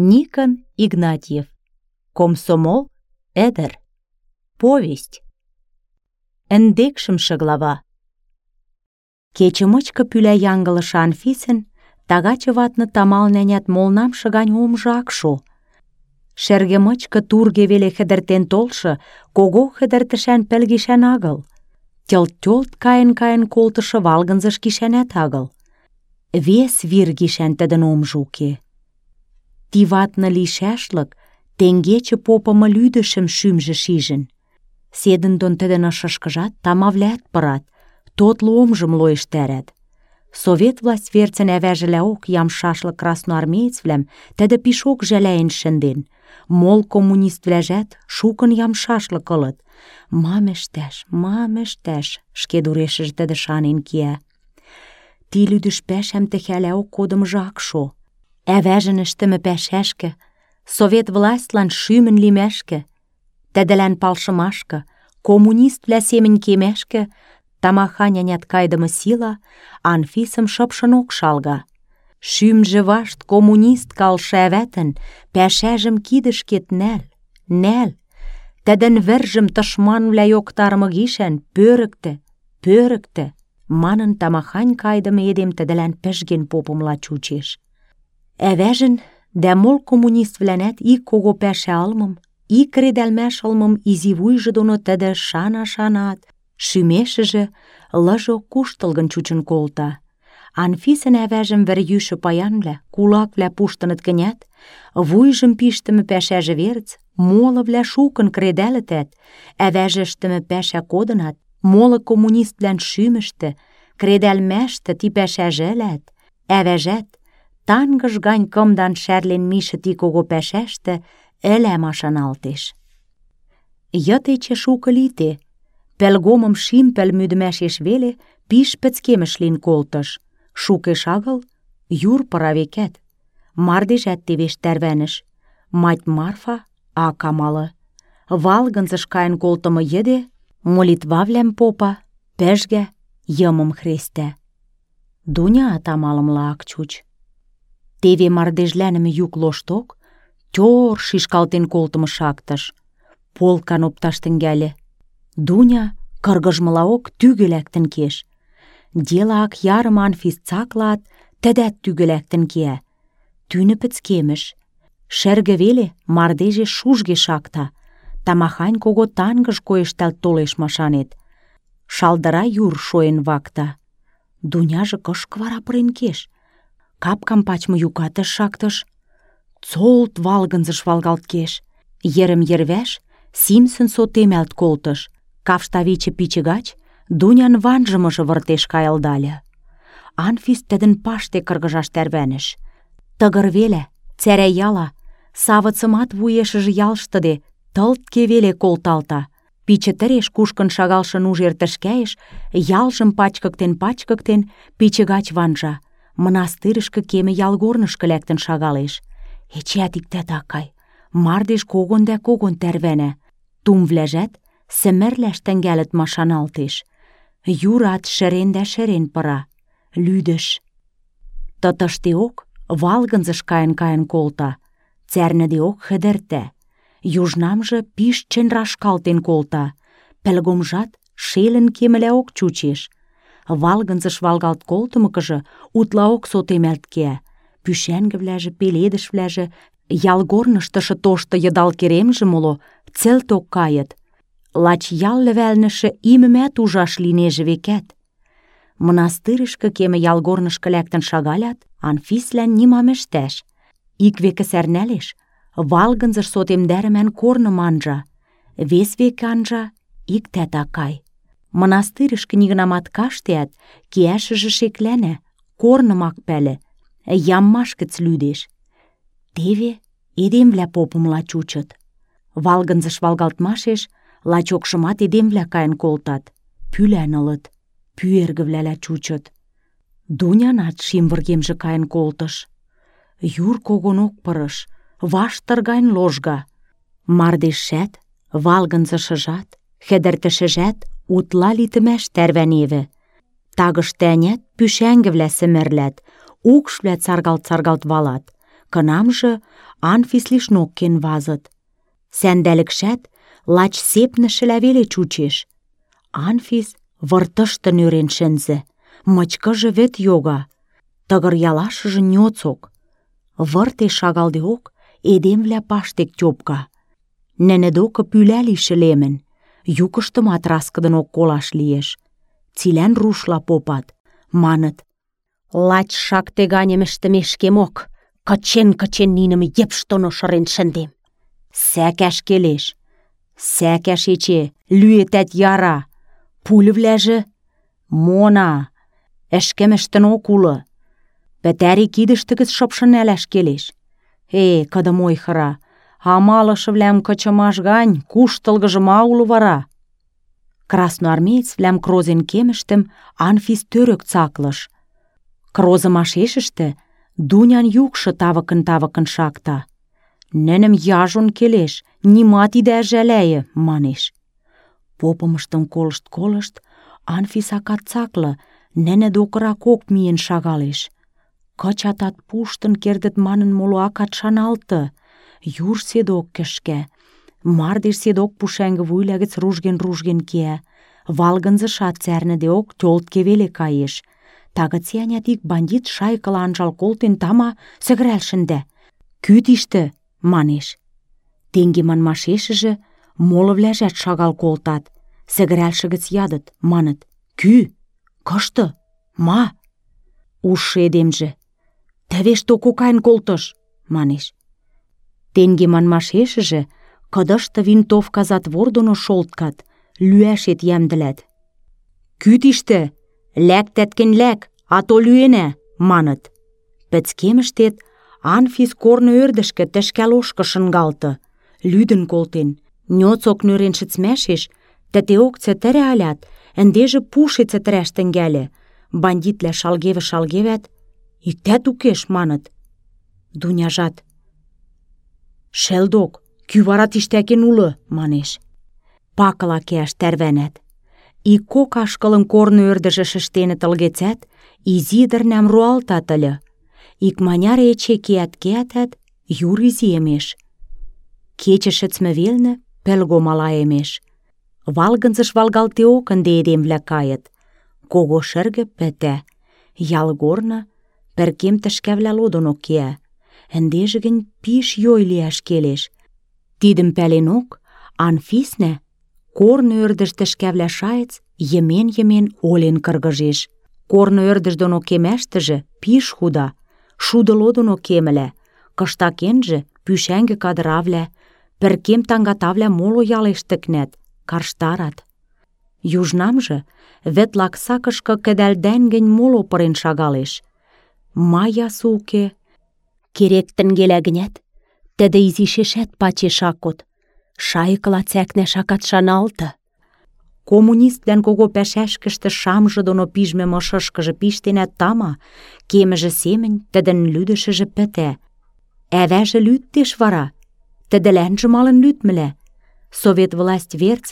Никон Игнатьев. Комсомол Эдер. Повесть. Ӹндекшӹмшӹ глава. Кечӹ мычкы пӱлӓ янгылышы Анфисӹн тагачы ватны тамал-нӓнят молнамшы гань омжы ак шо. Шӹргӹ мычкы турге веле хӹдӹртен толшы, кого хӹдӹртӹшӓн пӹлгишӓн агыл. Тьылт-тьолт кайын-кайын колтышы валгынзыш кишӓнӓт агыл. Вес вир ti vat në li sheshlëk, te nge që po po më lydëshëm shymë zhëshizhin. Si edën do të dhe në shëshkëzhat, ta ma vlet përat, tot lom zhëmloj shteret. Sovet vlasvercen e vejële ok jam shashlë krasno armejcvlem, të dhe pishok zhelejnë shëndin. Mol komunist vlezhet, shukën jam shashlë këllët. Ma me shtesh, ma me shtesh, shkedureshësh të dëshanin kje. Ti lydëshpeshem të hele o kodëm zhakë shohë, Ӓвӓжӹн ӹштӹмӹ пӓшӓшкӹ, совет властьлан шӱмӹн лимӓшкӹ, тӹдӹлӓн палшымашкы, коммуниствлӓ семӹнь кемӓшкӹ тамахань-ӓнят кайдымы сила Анфисым шыпшынок шалга. Шӱмжӹ вашт коммунист калшы ӓвӓтӹн пӓшӓжӹм кидӹшкет нӓл, нӓл, тӹдӹн вӹржӹм тышманвлӓ йоктарымы гишӓн пӧрӹктӹ, пӧрӹктӹ, манын тамахань кайдымы эдем тӹдӹлӓн пӹжген попымла чучеш. Ӓвӓжӹн дӓ мол коммуниствлӓнӓт ик кого пӓшӓ ылмым, ик кредӓлмӓш ылмым изи вуйжы доно тӹдӹ шана-шанаат, шӱмешӹжӹ лыжок куштылгын чучын колта. Анфисӹн ӓвӓжӹм вӹрйӱшӹ паянвлӓ, кулаквлӓ пуштыныт гӹнят, вуйжым пиштӹмӹ пӓшӓжӹ верц молывлӓ шукын кредӓлӹтӓт, ӓвӓжӹ ӹштӹмӹ пӓшӓ кодынат, молы коммуниствлӓн шӱмӹштӹ, кредӓлмӓштӹ ти пӓшӓжӹ ӹлӓт, тангыж гань кымдан шӓрлен мишӹ ти кого пӓшӓштӹ ӹлӓ машаналтеш. Йыд эче шукы лите, пӹлгомым шим пӹл мӱдӹмӓшеш веле пиш пӹцкемӹш лин колтыш. Шукеш агыл, юр пыра векӓт. Мардежӓт тевеш тӓрвӓнӹш. Мать Марфа ак амалы. Валгынзыш кайын колтымы йӹде молитвавлӓм попа, пӓжгӓ, йымым хрестӓ. Дуня тамалымла ак чуч. Теве мардежлӓнӹмӹ юк лошток тёр шишкалтен колтымы шактыш. Полкан опташ тӹнгӓльӹ. Дуня кыргыжмылаок тӱгӹ лӓктӹн кеш. Дела ак ярым Анфис цаклаат, тӹдӓт тӱгӹ лӓктӹн кеӓ. Тӱнӹ пӹцкемӹш. Шӹргӹ веле мардежеш шужге шакта. Тамахань кого тангыж коэштӓлт толеш машанет. Шалдыра юр шоен вакта. Дуняжы кышкы вара пырен кеш? Капкам пачмы юкат ӹш шактыш. Цолт валгынзыш валгалт кеш. Йӹрӹм йӹрвӓш Симсын со темӓлт колтыш. Кавштавичӹ пичӹ гач Дунян ванжымыжы выртеш кайылдальы. Анфис тӹдӹн паште кыргыжаш тӓрвӓнӹш. Тыгыр веле, цӓрӓ яла, савыцымат вуешыжы ялштыде, тылтке веле колталта. Пичӹ тӹреш кушкын шагалшы нужер тӹшкӓэш, ялжым пачкыктен-пачкыктен, пичӹ гач ванжа. Mënastyrishkë kemi jalgur në shkëlektën shagalish. E që ati këte takaj, mardish kogun dhe kogun tervene, tum vlezhet, se mërlesh të ngellet ma shanaltish. Jurat shërin dhe shërin përa, lydysh. Të të shtiok, valgën zë shkajnë kajnë kolta, cerne diok hëderte. Južnamzhë pish qenra shkaltin kolta, pelgomzhat shelën kemele ok quqish, Валгынзыш валгалт колтымыкыжы утлаок сотемӓлт кеӓ. Пӱшӓнгӹвлӓжӹ, пеледӹшвлӓжӹ, ялгорныштышы тошты йыдал керемжӹ моло цӹлток кайыт. Лач ял лӹвӓлнӹшӹ имӹмӓт ужаш линежӹ векӓт. Мынастырышкы кемӹ ялгорнышкы лӓктӹн шагалят, Анфислӓн нимам ӹштӓш. Ик векӹ сӓрнӓлеш, валгынзыш сотемдӓрӹмӓн корным анжа. Вес векӹ анжа, иктӓт ак Кай. Мынастырышкы нигынамат каштеӓт, киӓшӹжӹ шеклӓнӓ, корным ак пӓлӹ, яммаш гӹц лӱдеш. Теве эдемвлӓ попымла чучыт. Валгынзыш валгалтмашеш лачокшымат эдемвлӓ кайын колтат. Пӱлӓн ылыт, пӱэргӹвлӓлӓ чучыт. Дунянат шим выргемжӹ кайын колтыш. Юр когонок пырыш, ваштыр гань ложга. Мардежшӓт, валгынзышыжат, хӹдӹртӹшӹжӓт утла литӹмӓш тӓрвӓневӹ. Тагыштӓнят пӱшӓнгӹвлӓ сӹмӹрлӓт, укшвлӓ царгалт-царгалт валат. кынамжы Анфис лишнок кен вазыт. Сәндәлікшәт лач сепнышыла веле чучеш. Анфис выртышты нӧрен шӹнзӹ, мычкыжы вет йога, тыгыр ялашыжы ньоцок. Вырте шагалдеок эдемвлӓ паштек тёпка. Нӹнӹ докы пӱлӓ юкыштымат раскыдынок колаш лиеш. Цилӓн рушла попат, маныт. Лач шакте ганьым ӹштӹмешкемок, кычен-кычен нинӹм епш доно шырен шӹндем. Сӓкӓш келеш. Сӓкӓш эче, лӱэтӓт яра. Пульвлӓжӹ? Мона. Ӹшкӹмӹштӹнок улы. Пӹтӓри кидӹштӹ гӹц шыпшын нӓлӓш келеш. Э, кыдым ойхыра, амалышывлӓм кычымаш гань куштылгыжы ма улы вара? Красноармеецвлӓм крозен кемӹштӹм Анфис тӧрӧк цаклыш. Крозымашешӹштӹ Дунян юкшы тавыкын-тавыкын шакта. Нӹнӹм яжон келеш, нимат идӓ жӓлӓйӹ, манеш. Попымыштым колышт-колышт, Анфис акат цаклы, нӹнӹ докыракок миен шагалеш. Кычатат пуштын кердӹт манын моло акат шаналты. Юр седок кӹшкӓ. Мардеж седок пушӓнгӹ вуйля гӹц ружген-ружген кеӓ. Валгынзышат цӓрнӹдеок тёлтке веле каеш. Тагыце ӓнят ик бандит шайкыла анжал колтен тама сӹгӹрӓл шӹндӓ. Кӱ тиштӹ? манеш. Тенге манмашешӹжӹ молывлӓжӓт шагал колтат. Сӹгӹрӓлшӹ гӹц ядыт, маныт. Кӱ? Кышты? Ма? Ужшы эдемжӹ. Тӹвеш токо кайын колтыш, манеш. Тенге манмашешӹжӹ кыдышты винтовка затвор доно шолткат, лӱӓшет йӓмдӹлӓт. Кӱ тиштӹ? Лӓктӓт гӹнь лӓк, а то лӱэнӓ, маныт. Пӹцкемӹштет Анфис корны ӧрдӹшкӹ тӹшкӓл лошкы шынгалты. Лӱдӹн колтен. Ньоцок нӧрен шӹцмӓшеш тӹтеок цӹтӹрӓ алят, ӹндежӹ пуше цӹтӹрӓш тӹнгӓльӹ. Бандитлӓ шалгевӹ-шалгевӓт, иктӓт укеш, маныт. Дуняжат. Шелдок, вара тиштӓкен улы, манеш. Пакыла кеӓш тӓрвӓнӓт. Ик-кок ашкылым корны ӧрдӹжӹш ӹштенӹт ылгецӓт, изи ӹдӹрнӓм роалтат ыльы. Икманяр эче кеӓт-кеӓтӓт, юр изиэмеш. Кечӹ шӹцмӹ велнӹ пӹлгомала эмеш. Валгынзыш валгалтеок ынде эдемвлӓ кайыт. Кого шӹргӹ пӹтӓ. Ялгорны пӹркем тӹшкӓвлӓ лодонок кеӓ. Ӹндежӹ гӹнь пиш йой лиӓш келеш. Тидӹм пӓленок, Анфиснӓ корны ӧрдӹж тӹшкӓвлӓ шайыц йымен-йымен олен кыргыжеш. Корны ӧрдӹж доно кемӓштӹжӹ пиш худа, шудыло доно кемӹлӓ, кыштакенжӹ пӱшӓнгӹ кадыравлӓ, пӹркем тангатавлӓ моло ялеш тӹкнӓт, карштарат. Южнамжы вӹд лаксакышкы кӹдӓлдӓн гӹнь моло пырен шагалеш. Уке? Керек тӹнгелӓ гӹнят, тӹдӹ изишешӓт пачеш ак код. Шайыкыла цӓкнӓш акат шаналты. Коммунистлӓн кого пӓшӓшкӹштӹ шамжы доно пижмӹ мышышкыжы пиштенӓт тама, кемӹжӹ семӹнь тӹдӹн лӱдӹшӹжӹ пӹтӓ. Ӓвӓжӹ лӱдтеш вара, тӹдӹлӓнжӹ малын лӱдмӹлӓ. Совет власть верц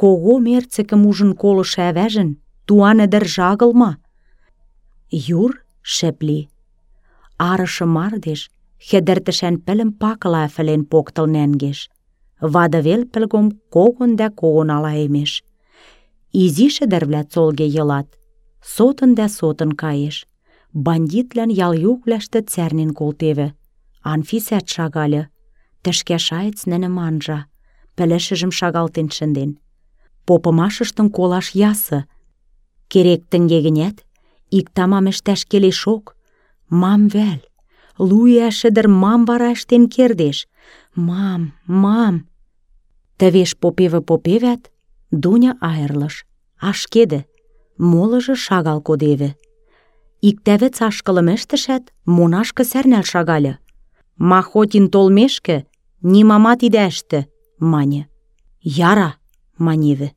кого мерцӹкӹм ужын колышы ӓвӓжӹн туан ӹдӹржӹ агыл? Юр шӹп ли. Арышы мардеж хӹдӹртӹшӓн пӹлӹм пакыла ӓфӹлен поктыл нӓнгеш. Вады вел пӹлгом когон дӓ когон ала эмеш. Изи шӹдӹрвлӓ цолге йылат. Сотын дӓ сотын каеш. Бандитлӓн ял юквлӓштӹ цӓрнен колтевӹ. Анфисӓт шагальы. Тӹшкӓ шайыц нӹнӹм анжа. Пӹлӹшӹжӹм шагалтен шӹнден. Попымашыштым колаш ясы. Керек тӹнге гӹнят, ик тамам ӹштӓш келешок. Мам вӓл? Лу иӓш ӹдӹр мам вара ӹштен кердеш? Мам, мам? Тӹвеш попевӹ-попевӓт, Дуня айырлыш. Ашкеды, молыжы шагал кодевӹ. Иктӓ вӹц ашкылым ӹштӹшӓт, монашкы сӓрнӓл шагальы. Махотин толмешкӹ, нимамат идӓ ӹштӹ, маньы. Яра, маневӹ.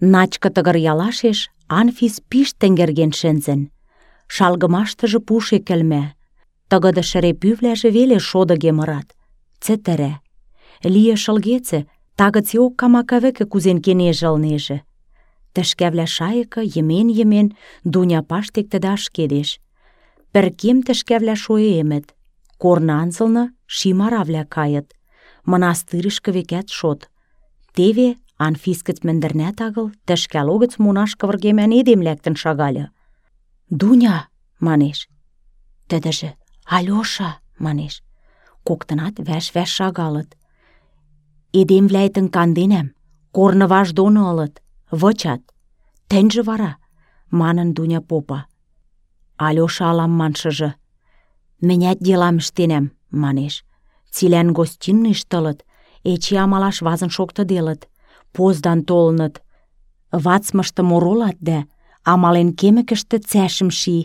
Начкы тыгыр ялашеш Анфис пиш тӹнгерген. Шалгымаштыжы пуше кӹлмӓ. Тыгыды шӹрепӱвлӓжӹ веле шодыге мырат. Цӹтӹрӓ. Лие шылгецӹ, тагыцеок камака вӹкӹ кузен кенежӹ ылнежӹ. Тӹшкӓвлӓ шайыкы йымен-йымен Дуня паштек тӹдӹ ашкедеш. Пӹркем тӹшкӓвлӓ шоэмӹт. Корны анзылны ши маравлӓ кайыт. Мынастырышкы векӓт шот. Теве Анфис гӹц мӹндӹрнӓт агыл, тӹшкӓ логӹц монашкы выргемӓн эдем лӓктӹн шагальы. «Дуня!» — манеш. Тӹдӹжӹ «Алёша!» — манеш. Коктынат вӓш-вӓш шагалыт. «Эдемвлӓэтӹн канденӓм, корны важ доны ылыт, вычат. Тӹньжӹ вара?» — манын Дуня попа. Алёша алам маншыжы. «Мӹнят делам ӹштенӓм», — манеш. «Цилӓн гостиныйыш тылыт, эче амалаш вазын шоктыделыт поздан толыныт. Вацмышты моролат дӓ, амален кемӹкӹштӹ цӓшӹм ши.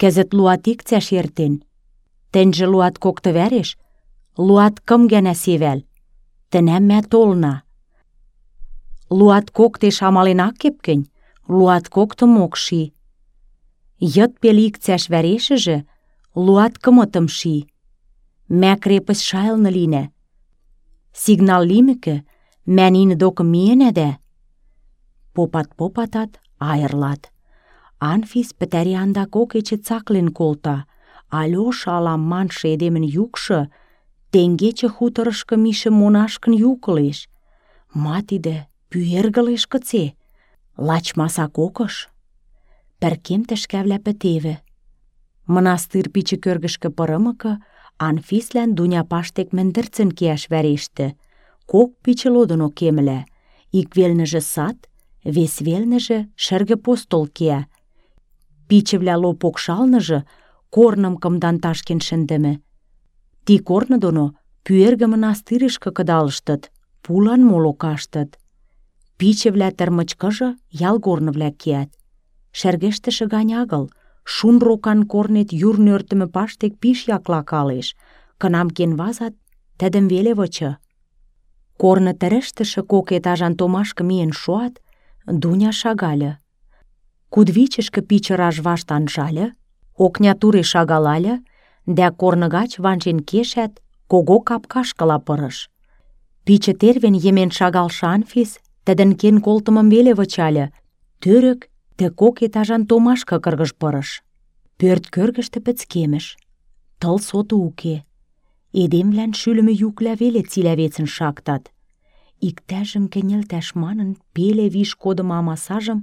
Кӹзӹт луат ик цӓш эртен. Тӹньжӹ луат кокты вӓреш, луат кым гӓнӓ севӓл. Тӹнӓм мӓ толна. Луат коктеш амален ак кеп луат коктымок ши. Йыд пел ик цӓш вӓрешӹжӹ луат кымытым ши. Мӓ крепость шайлны линӓ. Сигнал лимӹкӹ, мӓ нинӹ докы миэнӓ дӓ попат-попатат айырлат. Анфис пӹтӓри андакок эче цаклен колта. Алёша алам маншы эдемӹн юкшы тенгечӹ хуторышкы мишӹ монашкын юкылеш. Ма тидӹ пӱэргылеш кыце? Лач масакокыш? Пӹркем тӹшкӓвлӓ пӹтевӹ. Мынастыр пичӹ кӧргӹшкӹ пырымыкы, Анфислӓн Дуня паштек мӹндӹрцӹн кеӓш вӓрештӹ — кок пичӹло доно кемлӓ. Ик велнӹжӹ сад, вес велнӹжӹ шӹргӹ постол кеӓ. Пичӹвлӓ ло покшалныжы корным кымдан ташкен шӹндӹмӹ. Ти корны доно пӱэргӹ мынастырышкы кыдалыштыт, пулан моло каштыт. Пичӹвлӓ тӹрмычкыжы ялгорнывлӓ кеӓт. Шӓргӹштӹшӹ гань агыл, шун рокан корнет юр нӧртӹмӹ паштек пиш яклакалеш. Кынам кен вазат, тӹдӹм веле вычы. Корны тӹрӹштӹшӹ кок этажан томашкы миэн шоат, Дуня шагальы. Кудвичӹшкӹ пичӹ раж вашт анжальы, окня туре шагалальы, дӓ корны гач ванжен кого капкашкыла пырыш. Пичӹ тервен йемен шагалшы Анфис тӹдӹн кен колтымым веле вычальы, тӧрӧк тӹ кок этажан томашкы кыргыж пырыш. Пӧрт кӧргӹштӹ пӹцкемӹш. Тыл соты уке. Эдемвлӓн шӱлӹмӹ юквлӓ веле цилӓ вецӹн шактат. Иктӓжӹм кӹньӹлтӓш манын, пеле виш кодымы амасажым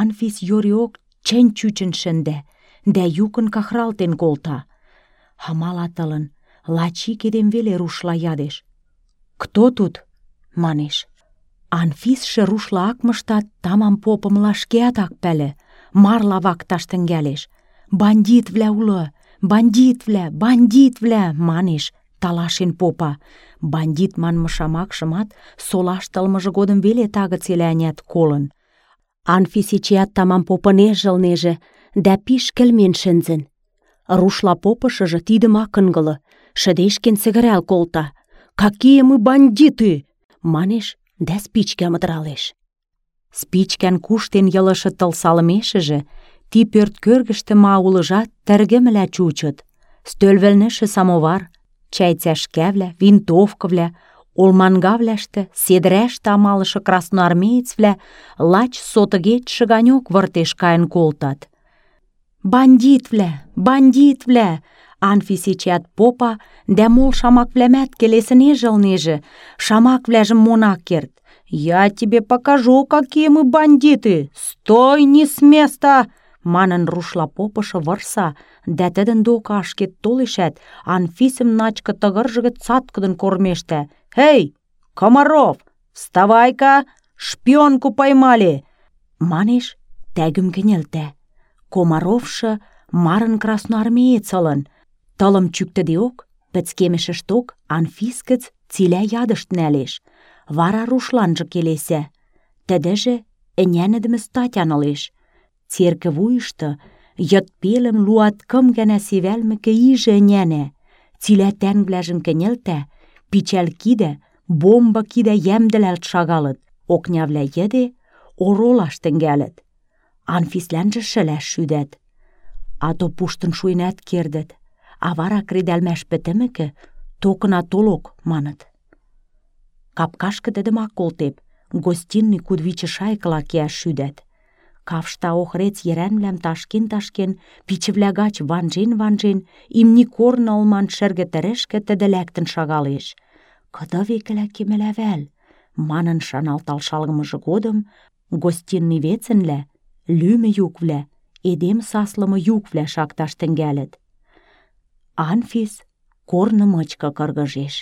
Анфис йориок чӹнь чӱчӹн шӹндӓ, дӓ юкын кахралтен колта. Амала тылын, лач ик эдем веле рушла ядеш. «Кто тут?» — манеш. Анфисшӹ рушла ак тамам попымла ак пӓлӹ, марла вакташ тӹнгӓлеш. «Бандитвлӓ улы! Бандитвлӓ! Бандитвлӓ!» — манеш, талашен попа. Бандит манмы шамакшымат солаштылмыжы годым веле тагыц ӓнят колын. Анфис эчеӓт тамам попынежылнежӹ дӓ пиш кӹлмен шӹнзӹн. Рушла попышыжы тидӹм ак ынгылы, шӹдешкен сӹгӹрӓл колта. «Какие мы бандиты!» — манеш дӓ спичкӓм ыдыралеш. Спичкӓн куштен йылышы тыл салымешӹжӹ ти пӧрт кӧргӹштӹ ма улыжат тӹргӹмӹлӓ чучыт. Стӧл самовар — чай цӓшкӓвлӓ, винтовкывлӓ, олмангавлӓштӹ, седӹрӓштӹ амалышы красноармеецвлӓ лач сотыгетшӹ ганьок выртеш кайын колтат. «Бандитвлӓ! Бандитвлӓ!» Анфис эчеӓт попа, дӓ мол шамаквлӓмӓт келесӹнежӹ ылнежӹ, шамаквлӓжӹм мон керд. «Я тебе покажу, какие мы бандиты! Стой, не с места!» Манын рушла попышы вырса, дӓ тӹдӹн докы ашкед толешӓт, Анфисӹм начкы тыгыржы гӹц цаткыдын кормештӓ. «Эй, Комаров, вставай-ка, шпионку поймали!» Манеш, тӓгӱм кӹньӹлтӓ. Комаровшы марын красноармеец ылын. Тылым чӱктӹдеок, пӹцкемешӹшток Анфис гӹц цилӓ ядышт нӓлеш. Вара рушланжы келесӓ. Тӹдӹжӹ ӹнянӹдӹмӹ статян ылеш — Церкӹ вуйышты йыд пелӹм луат кым гӓнӓ севӓлмӹкӹ ижӹ ӹнянӓ, цилӓ тӓнгвлӓжӹм кӹньӹлтӓ, пичӓл кидӓ, бомба кидӓ йӓмдӹлӓлт шагалыт, окнявлӓ йӹде оролаш тӹнгӓлӹт. Анфислӓнжӹ шӹлӓш шӱдӓт. Ато пуштын шуэнӓт кердӹт, а вара кредӓлмӓш пӹтӹмӹкӹ, токына толок, маныт. Капкашкы тӹдӹм ак колтеп, гостиный кудвичӹ шайкыла кеӓш шӱдӓт. Кавшта охрец йӹрӓнвлӓм ташкен-ташкен, пичӹвлӓ гач ванжен-ванжен, имни корны ылман шӹргӹ тӹрӹшкӹ тӹдӹ лӓктӹн шагалеш. Кыды векӹлӓ кемӹлӓ вӓл? Манын шаналтал шалгымыжы годым гостиный вецӹнлӓ лӱмӹ юквлӓ, эдем саслымы юквлӓ шакташ тӹнгӓлӹт. Анфис корны мычкы кыргыжеш.